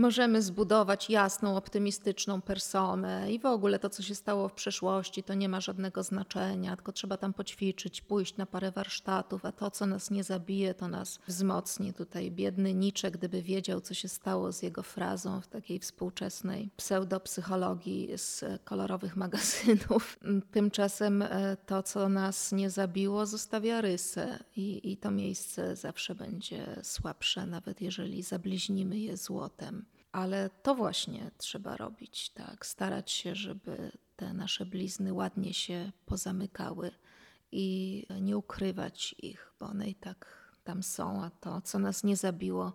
możemy zbudować jasną, optymistyczną personę i w ogóle to, co się stało w przeszłości, to nie ma żadnego znaczenia, tylko trzeba tam poćwiczyć, pójść na parę warsztatów, a to, co nas nie zabije, to nas wzmocni. Tutaj biedny Nicze, gdyby wiedział, co się stało z jego frazą w takiej współczesnej pseudopsychologii z kolorowych magazynów. [LAUGHS] Tymczasem e, to, co nas nie zabiło, zostawia rysę i, i to miejsce zawsze będzie słabsze, nawet jeżeli zabliźnimy je złotem. Ale to właśnie trzeba robić, tak, starać się, żeby te nasze blizny ładnie się pozamykały i nie ukrywać ich, bo one i tak tam są, a to, co nas nie zabiło,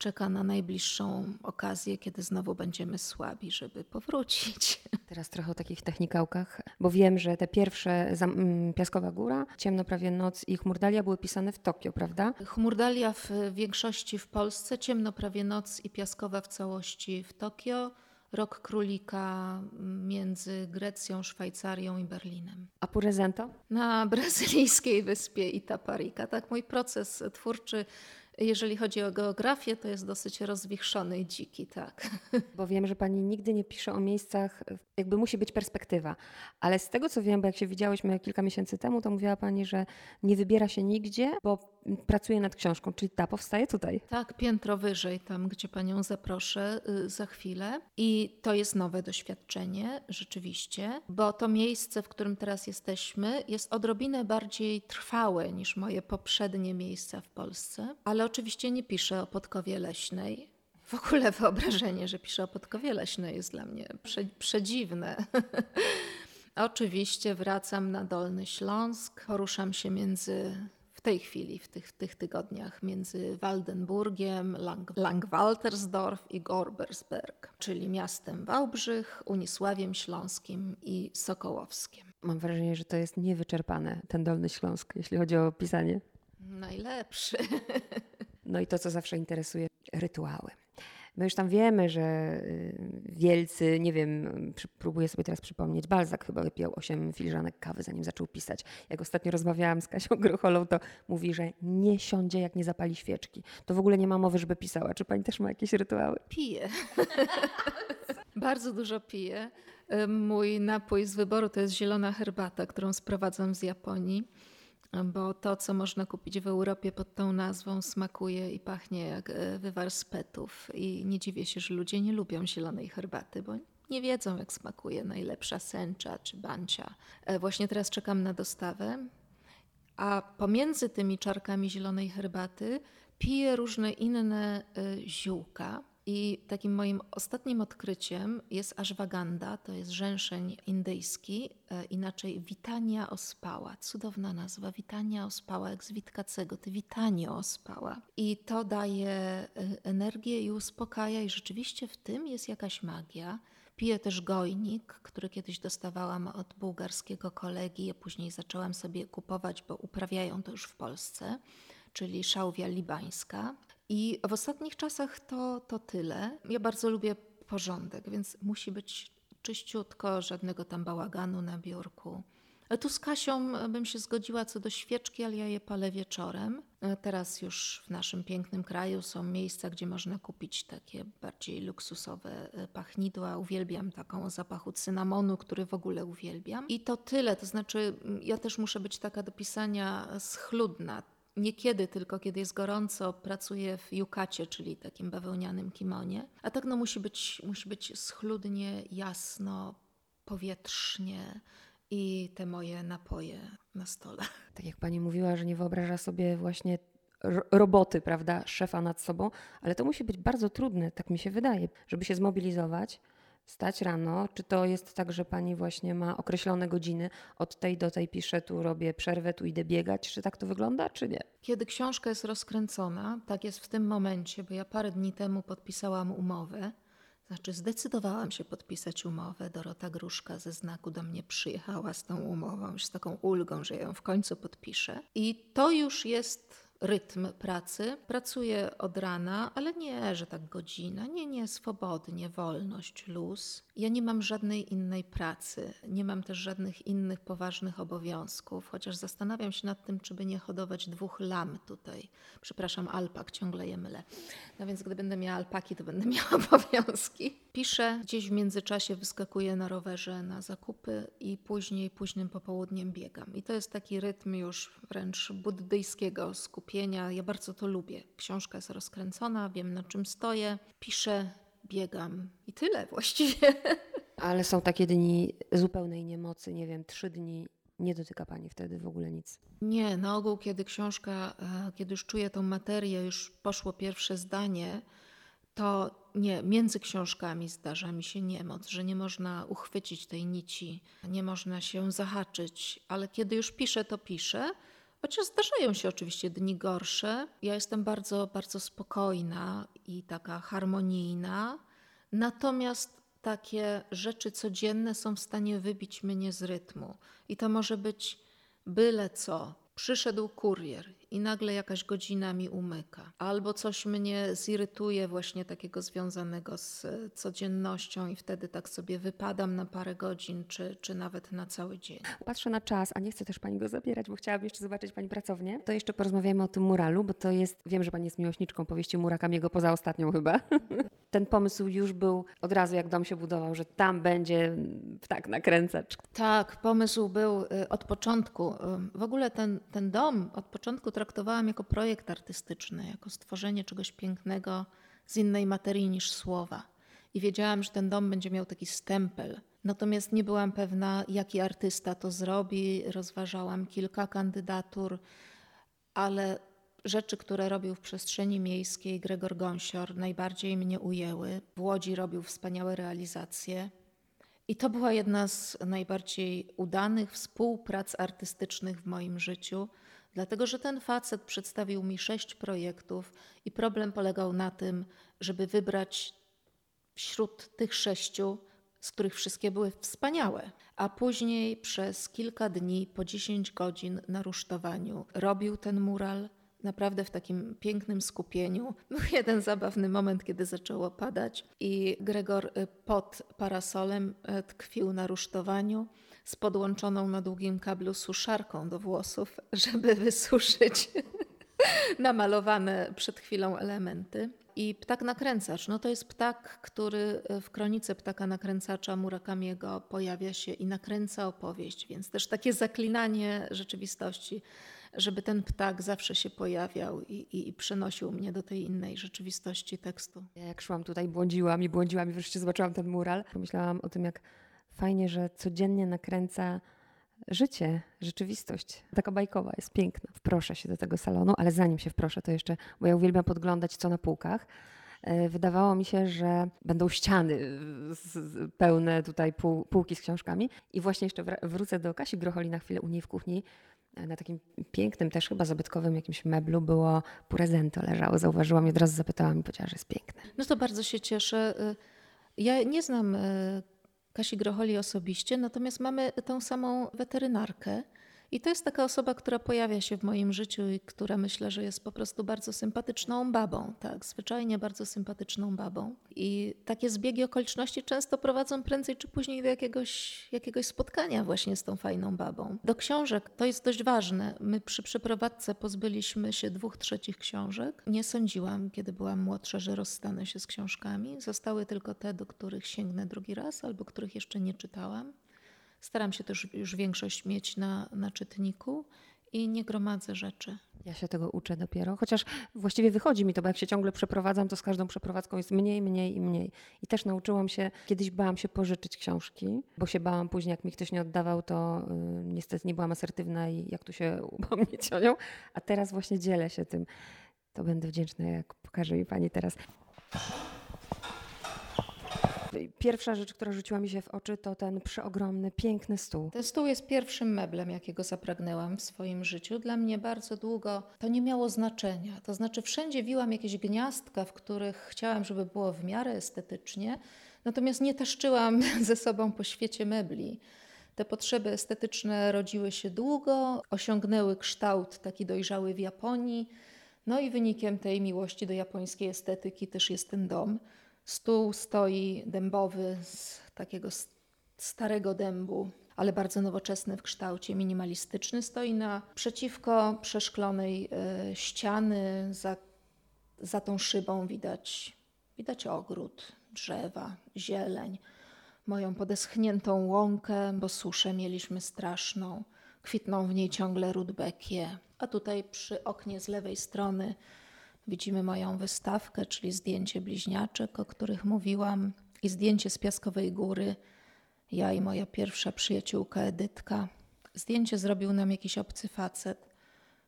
czeka na najbliższą okazję, kiedy znowu będziemy słabi, żeby powrócić. [LAUGHS] Teraz trochę o takich technikałkach, bo wiem, że te pierwsze Piaskowa Góra, Ciemno prawie noc i Chmurdalia były pisane w Tokio, prawda? Chmurdalia w większości w Polsce, Ciemno prawie noc i Piaskowa w całości w Tokio. Rok królika między Grecją, Szwajcarią i Berlinem. A Purezento? Na [LAUGHS] brazylijskiej wyspie Itaparika. Tak, mój proces twórczy jeżeli chodzi o geografię, to jest dosyć rozwichrzony i dziki, tak. [LAUGHS] Bo wiem, że pani nigdy nie pisze o miejscach, jakby musi być perspektywa. Ale z tego co wiem, bo jak się widziałyśmy kilka miesięcy temu, to mówiła pani, że nie wybiera się nigdzie, bo pracuje nad książką, czyli ta powstaje tutaj. Tak, piętro wyżej, tam gdzie panią zaproszę y, za chwilę. I to jest nowe doświadczenie, rzeczywiście, bo to miejsce, w którym teraz jesteśmy, jest odrobinę bardziej trwałe niż moje poprzednie miejsca w Polsce, ale oczywiście nie piszę o Podkowie Leśnej. W ogóle wyobrażenie, że piszę o Podkowie Leśnej jest dla mnie prze, przedziwne. [LAUGHS] Oczywiście wracam na Dolny Śląsk, poruszam się między w tej chwili, w tych, w tych tygodniach, między Waldenburgiem, Lang, Langwaltersdorf i Gorbersberg, czyli miastem Wałbrzych, Unisławiem Śląskim i Sokołowskiem. Mam wrażenie, że to jest niewyczerpane, ten Dolny Śląsk, jeśli chodzi o pisanie. Najlepszy. [LAUGHS] No i to, co zawsze interesuje, rytuały. My już tam wiemy, że y, wielcy, nie wiem, próbuję sobie teraz przypomnieć, Balzak chyba wypił 8 filiżanek kawy, zanim zaczął pisać. Jak ostatnio rozmawiałam z Kasią Grocholą, to mówi, że nie siądzie, jak nie zapali świeczki. To w ogóle nie ma mowy, żeby pisała. Czy pani też ma jakieś rytuały? Piję. [LAUGHS] Bardzo dużo piję. Mój napój z wyboru to jest zielona herbata, którą sprowadzam z Japonii bo to, co można kupić w Europie pod tą nazwą, smakuje i pachnie jak e, wywar z petów. I nie dziwię się, że ludzie nie lubią zielonej herbaty, bo nie wiedzą, jak smakuje najlepsza sęcza czy bancia. E, właśnie teraz czekam na dostawę, a pomiędzy tymi czarkami zielonej herbaty piję różne inne e, ziółka I takim moim ostatnim odkryciem jest ashwagandha, to jest rzęszeń indyjski, e, inaczej witania ospała. Cudowna nazwa, witania ospała, jak z Witkacego, ty witanie ospała. I to daje e, energię i uspokaja i rzeczywiście w tym jest jakaś magia. Piję też gojnik, który kiedyś dostawałam od bułgarskiego kolegi, a później zaczęłam sobie kupować, bo uprawiają to już w Polsce, czyli szałwia libańska. I w ostatnich czasach to, to tyle. Ja bardzo lubię porządek, więc musi być czyściutko, żadnego tam bałaganu na biurku. Tu z Kasią bym się zgodziła co do świeczki, ale ja je palę wieczorem. Teraz już w naszym pięknym kraju są miejsca, gdzie można kupić takie bardziej luksusowe e, pachnidła. Uwielbiam taką zapachu cynamonu, który w ogóle uwielbiam. I to tyle, to znaczy ja też muszę być taka do pisania schludna niekiedy tylko, kiedy jest gorąco, pracuję w jukacie, czyli takim bawełnianym kimonie. A tak no musi być, musi być schludnie, jasno, powietrznie i te moje napoje na stole. Tak jak pani mówiła, że nie wyobraża sobie właśnie roboty, prawda, szefa nad sobą, ale to musi być bardzo trudne, tak mi się wydaje, żeby się zmobilizować, stać rano? Czy to jest tak, że pani właśnie ma określone godziny, od tej do tej piszę, tu robię przerwę, tu idę biegać? Czy tak to wygląda, czy nie? Kiedy książka jest rozkręcona, tak jest w tym momencie, bo ja parę dni temu podpisałam umowę, znaczy zdecydowałam się podpisać umowę. Dorota Gruszka ze znaku do mnie przyjechała z tą umową, już z taką ulgą, że ją w końcu podpiszę. I to już jest rytm pracy. Pracuję od rana, ale nie, że tak godzina. Nie, nie, swobodnie, wolność, luz. Ja nie mam żadnej innej pracy, nie mam też żadnych innych poważnych obowiązków, chociaż zastanawiam się nad tym, czy by nie hodować dwóch lam tutaj. Przepraszam, alpak, ciągle je mylę. No więc gdy będę miała alpaki, to będę [LAUGHS] miała obowiązki. Piszę, gdzieś w międzyczasie wyskakuję na rowerze na zakupy i później, późnym popołudniem biegam. I to jest taki rytm już wręcz buddyjskiego skupienia. Ja bardzo to lubię. Książka jest rozkręcona, wiem na czym stoję. Piszę, biegam i tyle właściwie. [LAUGHS] Ale są takie dni zupełnej niemocy, nie wiem, trzy dni. Nie dotyka Pani wtedy w ogóle nic? Nie, na ogół, kiedy książka, e, kiedy już czuję tą materię, już poszło pierwsze zdanie, to nie, między książkami zdarza mi się niemoc, że nie można uchwycić tej nici, nie można się zahaczyć, ale kiedy już piszę, to piszę. Chociaż zdarzają się oczywiście dni gorsze. Ja jestem bardzo, bardzo spokojna i taka harmonijna. Natomiast takie rzeczy codzienne są w stanie wybić mnie z rytmu. I to może być byle co. Przyszedł kurier i nagle jakaś godzina mi umyka, albo coś mnie zirytuje, właśnie takiego związanego z codziennością, i wtedy tak sobie wypadam na parę godzin, czy, czy nawet na cały dzień. Patrzę na czas, a nie chcę też pani go zabierać, bo chciałabym jeszcze zobaczyć pani pracownię. To jeszcze porozmawiamy o tym muralu, bo to jest, wiem, że pani jest miłośniczką powieści Murakamiego, poza ostatnią chyba. [LAUGHS] Ten pomysł już był od razu, jak dom się budował, że tam będzie tak nakręcacz. Tak, pomysł był y, od początku. Y, w ogóle ten, ten dom od początku traktowałam jako projekt artystyczny, jako stworzenie czegoś pięknego z innej materii niż słowa. I wiedziałam, że ten dom będzie miał taki stempel. Natomiast nie byłam pewna, jaki artysta to zrobi. Rozważałam kilka kandydatur, ale rzeczy, które robił w przestrzeni miejskiej Gregor Gąsior, najbardziej mnie ujęły. W Łodzi robił wspaniałe realizacje. I to była jedna z najbardziej udanych współprac artystycznych w moim życiu. Dlatego, że ten facet przedstawił mi sześć projektów i problem polegał na tym, żeby wybrać wśród tych sześciu, z których wszystkie były wspaniałe. A później przez kilka dni, po 10 godzin na rusztowaniu, robił ten mural naprawdę w takim pięknym skupieniu. Był [LAUGHS] jeden zabawny moment, kiedy zaczęło padać i Gregor pod parasolem y, tkwił na rusztowaniu z podłączoną na długim kablu suszarką do włosów, [LAUGHS] żeby wysuszyć [LAUGHS] namalowane przed chwilą elementy. I ptak nakręcacz, no to jest ptak, który w kronice ptaka nakręcacza Murakamiego pojawia się i nakręca opowieść, więc też takie zaklinanie rzeczywistości, żeby ten ptak zawsze się pojawiał i, i, i przenosił mnie do tej innej rzeczywistości tekstu. Ja jak szłam tutaj, błądziłam i błądziłam i wreszcie zobaczyłam ten mural. Pomyślałam o tym, jak fajnie, że codziennie nakręca życie, rzeczywistość. Taka bajkowa, jest piękna. Wproszę się do tego salonu, ale zanim się wproszę, to jeszcze, bo ja uwielbiam podglądać co na półkach. e, wydawało mi się, że będą ściany pełne tutaj pół, półki z książkami. I właśnie jeszcze wrócę do Kasi Grocholi na chwilę u niej w kuchni. E, na takim pięknym, też chyba zabytkowym jakimś meblu było purezento leżało. Zauważyłam i od razu zapytałam i powiedziała, że jest piękne. No to bardzo się cieszę. Ja nie znam Kasi Grocholi osobiście, natomiast mamy tą samą weterynarkę. I to jest taka osoba, która pojawia się w moim życiu i która myślę, że jest po prostu bardzo sympatyczną babą. Tak, zwyczajnie bardzo sympatyczną babą. I takie zbiegi okoliczności często prowadzą prędzej czy później do jakiegoś, jakiegoś spotkania właśnie z tą fajną babą. Do książek to jest dość ważne. My przy przeprowadzce pozbyliśmy się dwóch trzecich książek. Nie sądziłam, kiedy byłam młodsza, że rozstanę się z książkami. Zostały tylko te, do których sięgnę drugi raz albo których jeszcze nie czytałam. Staram się też już większość mieć na, na czytniku i nie gromadzę rzeczy. Ja się tego uczę dopiero, chociaż właściwie wychodzi mi to, bo jak się ciągle przeprowadzam, to z każdą przeprowadzką jest mniej, mniej i mniej. I też nauczyłam się, kiedyś bałam się pożyczyć książki, bo się bałam później, jak mi ktoś nie oddawał, to y, niestety nie byłam asertywna i jak tu się upomnieć o nią. A teraz właśnie dzielę się tym. To będę wdzięczna, jak pokaże mi Pani teraz. Pierwsza rzecz, która rzuciła mi się w oczy, to ten przeogromny, piękny stół. Ten stół jest pierwszym meblem, jakiego zapragnęłam w swoim życiu. Dla mnie bardzo długo to nie miało znaczenia. To znaczy, wszędzie wiłam jakieś gniazdka, w których chciałam, żeby było w miarę estetycznie, natomiast nie taszczyłam [LAUGHS] ze sobą po świecie mebli. Te potrzeby estetyczne rodziły się długo, osiągnęły kształt taki dojrzały w Japonii. No i wynikiem tej miłości do japońskiej estetyki też jest ten dom. Stół stoi dębowy z takiego starego dębu, ale bardzo nowoczesny w kształcie, minimalistyczny. Stoi naprzeciwko przeszklonej e, ściany. Za, za tą szybą widać, widać ogród, drzewa, zieleń, moją podeschniętą łąkę, bo suszę mieliśmy straszną. Kwitną w niej ciągle rudbekie. A tutaj przy oknie z lewej strony Widzimy moją wystawkę, czyli zdjęcie bliźniaczek, o których mówiłam, i zdjęcie z Piaskowej Góry. Ja i moja pierwsza przyjaciółka Edytka. Zdjęcie zrobił nam jakiś obcy facet.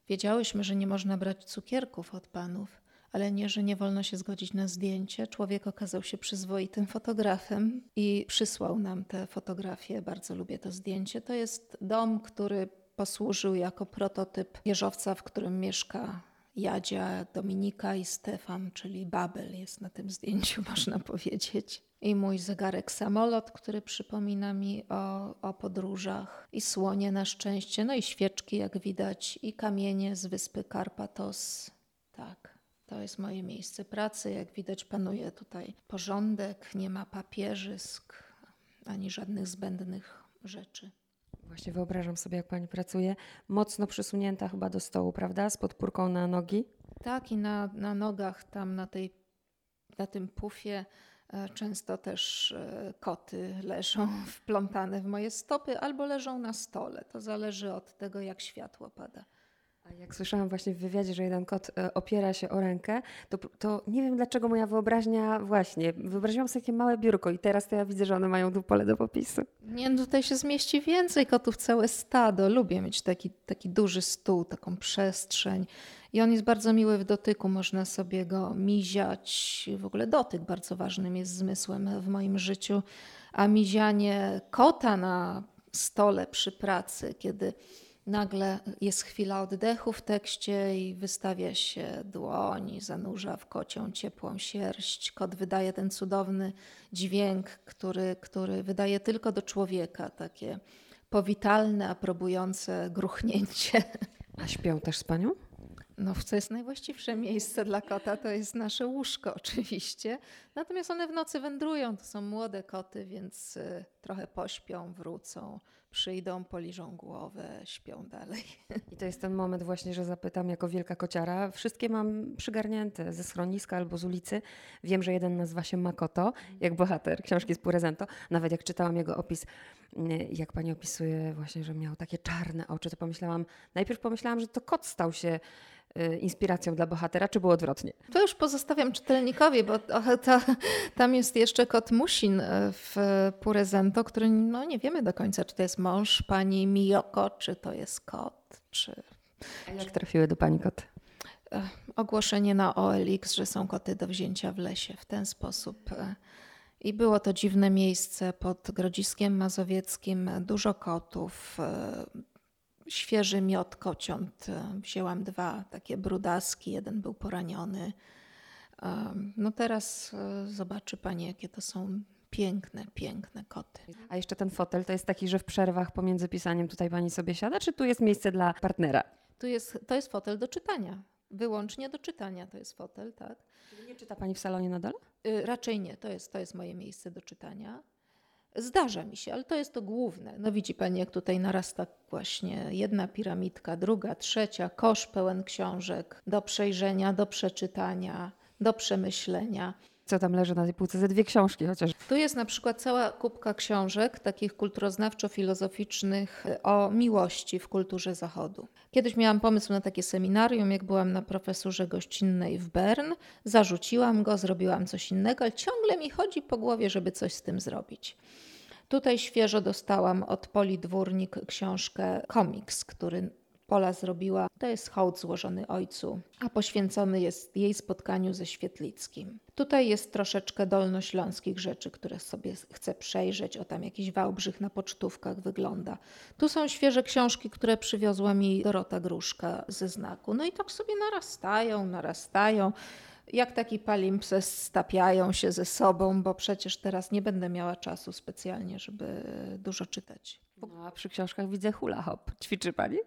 Wiedziałyśmy, że nie można brać cukierków od panów, ale nie, że nie wolno się zgodzić na zdjęcie. Człowiek okazał się przyzwoitym fotografem i przysłał nam te fotografie. Bardzo lubię to zdjęcie. To jest dom, który posłużył jako prototyp wieżowca, w którym mieszka Jadzia, Dominika i Stefan, czyli Babel jest na tym zdjęciu, [LAUGHS] można powiedzieć. I mój zegarek samolot, który przypomina mi o, o podróżach, i słonie na szczęście, no i świeczki, jak widać, i kamienie z wyspy Karpatos. Tak, to jest moje miejsce pracy. Jak widać, panuje tutaj porządek, nie ma papierzysk ani żadnych zbędnych rzeczy. Właśnie wyobrażam sobie, jak pani pracuje, mocno przysunięta chyba do stołu, prawda? Z podpórką na nogi. Tak, i na, na nogach, tam na, tej, na tym pufie e, często też e, koty leżą [LAUGHS] wplątane w moje stopy albo leżą na stole. To zależy od tego, jak światło pada. Jak słyszałam właśnie w wywiadzie, że jeden kot e, opiera się o rękę, to, to nie wiem dlaczego moja wyobraźnia właśnie, wyobraziłam sobie takie małe biurko i teraz to ja widzę, że one mają tu pole do popisu. Nie, no tutaj się zmieści więcej kotów, całe stado. Lubię mieć taki, taki duży stół, taką przestrzeń. I on jest bardzo miły w dotyku, można sobie go miziać. W ogóle dotyk bardzo ważnym jest zmysłem w moim życiu. A mizianie kota na stole przy pracy, kiedy Nagle jest chwila oddechu w tekście i wystawia się dłoń, zanurza w kocią ciepłą sierść. Kot wydaje ten cudowny dźwięk, który, który wydaje tylko do człowieka, takie powitalne, aprobujące gruchnięcie. A śpią też z panią? No, co jest najwłaściwsze miejsce dla kota, to jest nasze łóżko [LAUGHS] oczywiście. Natomiast one w nocy wędrują, to są młode koty, więc y, trochę pośpią, wrócą przyjdą, poliżą głowę, śpią dalej. [LAUGHS] I to jest ten moment właśnie, że zapytam jako wielka kociara. Wszystkie mam przygarnięte ze schroniska albo z ulicy. Wiem, że jeden nazywa się Makoto, jak bohater książki z Purezento. Nawet jak czytałam jego opis, jak pani opisuje właśnie, że miał takie czarne oczy, to pomyślałam, najpierw pomyślałam, że to kot stał się inspiracją dla bohatera, czy było odwrotnie? To już pozostawiam czytelnikowi, bo to, to, [LAUGHS] tam jest jeszcze kot Musin y, w Purezento, który no, nie wiemy do końca, czy to jest mąż pani Miyoko, czy to jest kot, czy... Jak trafiły do pani koty? ogłoszenie na OLX, że są koty do wzięcia w lesie w ten sposób. E, I było to dziwne miejsce pod Grodziskiem Mazowieckim, dużo kotów, e, świeży miod kociąt. Wzięłam dwa takie brudaski, jeden był poraniony. No teraz zobaczy Pani, jakie to są piękne, piękne koty. A jeszcze ten fotel to jest taki, że w przerwach pomiędzy pisaniem tutaj Pani sobie siada, czy tu jest miejsce dla partnera? Tu jest, to jest fotel do czytania. Wyłącznie do czytania to jest fotel, tak? Czyli nie czyta Pani w salonie na dole? Y, raczej nie, to jest, to jest moje miejsce do czytania. Zdarza mi się, ale to jest to główne. No widzi Pani, jak tutaj narasta właśnie jedna piramidka, druga, trzecia, kosz pełen książek do przejrzenia, do przeczytania, do przemyślenia. Co tam leży na tej półce? Ze dwie książki chociaż. Tu jest na przykład cała kubka książek, takich kulturoznawczo-filozoficznych o miłości w kulturze Zachodu. Kiedyś miałam pomysł na takie seminarium, jak byłam na profesurze gościnnej w Bern. Zarzuciłam go, zrobiłam coś innego, ale ciągle mi chodzi po głowie, żeby coś z tym zrobić. Tutaj świeżo dostałam od Poli Dwórnik książkę Komiks, który Pola zrobiła. To jest hołd złożony ojcu, a poświęcony jest jej spotkaniu ze Świetlickim. Tutaj jest troszeczkę dolnośląskich rzeczy, które sobie chcę przejrzeć. O tam jakiś Wałbrzych na pocztówkach wygląda. Tu są świeże książki, które przywiozła mi Dorota Gruszka ze znaku. No i tak sobie narastają, narastają jak taki palimpsest stapiają się ze sobą, bo przecież teraz nie będę miała czasu specjalnie, żeby dużo czytać. No, a przy książkach widzę hula hop. Ćwiczy pani?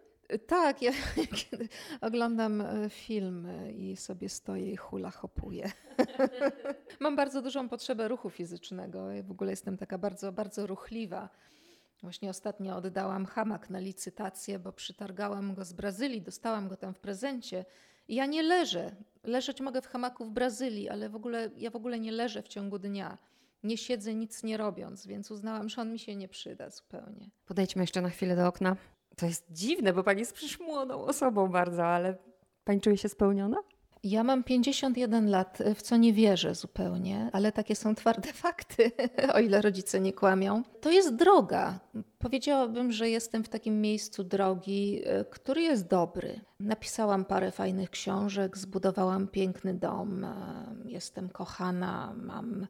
Tak, ja [LAUGHS] kiedy oglądam e, film i sobie stoję i hula hopuję. [LAUGHS] Mam bardzo dużą potrzebę ruchu fizycznego. Ja w ogóle jestem taka bardzo, bardzo ruchliwa. Właśnie ostatnio oddałam hamak na licytację, bo przytargałam go z Brazylii, dostałam go tam w prezencie. Ja nie leżę. Leżeć mogę w hamaku w Brazylii, ale w ogóle ja w ogóle nie leżę w ciągu dnia. Nie siedzę nic nie robiąc, więc uznałam, że on mi się nie przyda zupełnie. Podejdźmy jeszcze na chwilę do okna. To jest dziwne, bo pani jest przecież młodą osobą bardzo, ale pani czuje się spełniona? Ja mam 51 lat, w co nie wierzę zupełnie, ale takie są twarde [LAUGHS] fakty, o ile rodzice nie kłamią. To jest droga. Powiedziałabym, że jestem w takim miejscu drogi, e, który jest dobry. Napisałam parę fajnych książek, zbudowałam piękny dom, e, jestem kochana, mam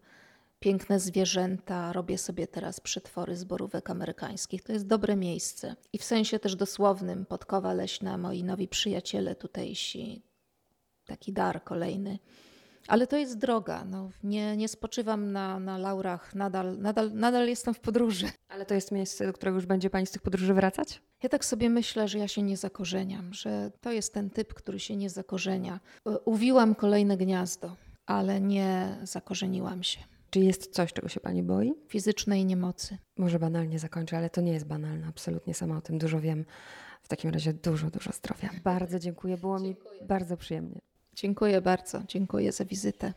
piękne zwierzęta, robię sobie teraz przetwory z borówek amerykańskich. To jest dobre miejsce. I w sensie też dosłownym, Podkowa Leśna, moi nowi przyjaciele tutejsi, taki dar kolejny. Ale to jest droga. No, nie, nie spoczywam na, na laurach, nadal, nadal, nadal jestem w podróży. Ale to jest miejsce, do którego już będzie Pani z tych podróży wracać? Ja tak sobie myślę, że ja się nie zakorzeniam, że to jest ten typ, który się nie zakorzenia. Uwiłam kolejne gniazdo, ale nie zakorzeniłam się. Czy jest coś, czego się Pani boi? Fizycznej niemocy. Może banalnie zakończę, ale to nie jest banalne. Absolutnie sama o tym dużo wiem. W takim razie dużo, dużo zdrowia. Bardzo dziękuję. Było dziękuję. mi bardzo przyjemnie. Dziękuję bardzo. Dziękuję za wizytę.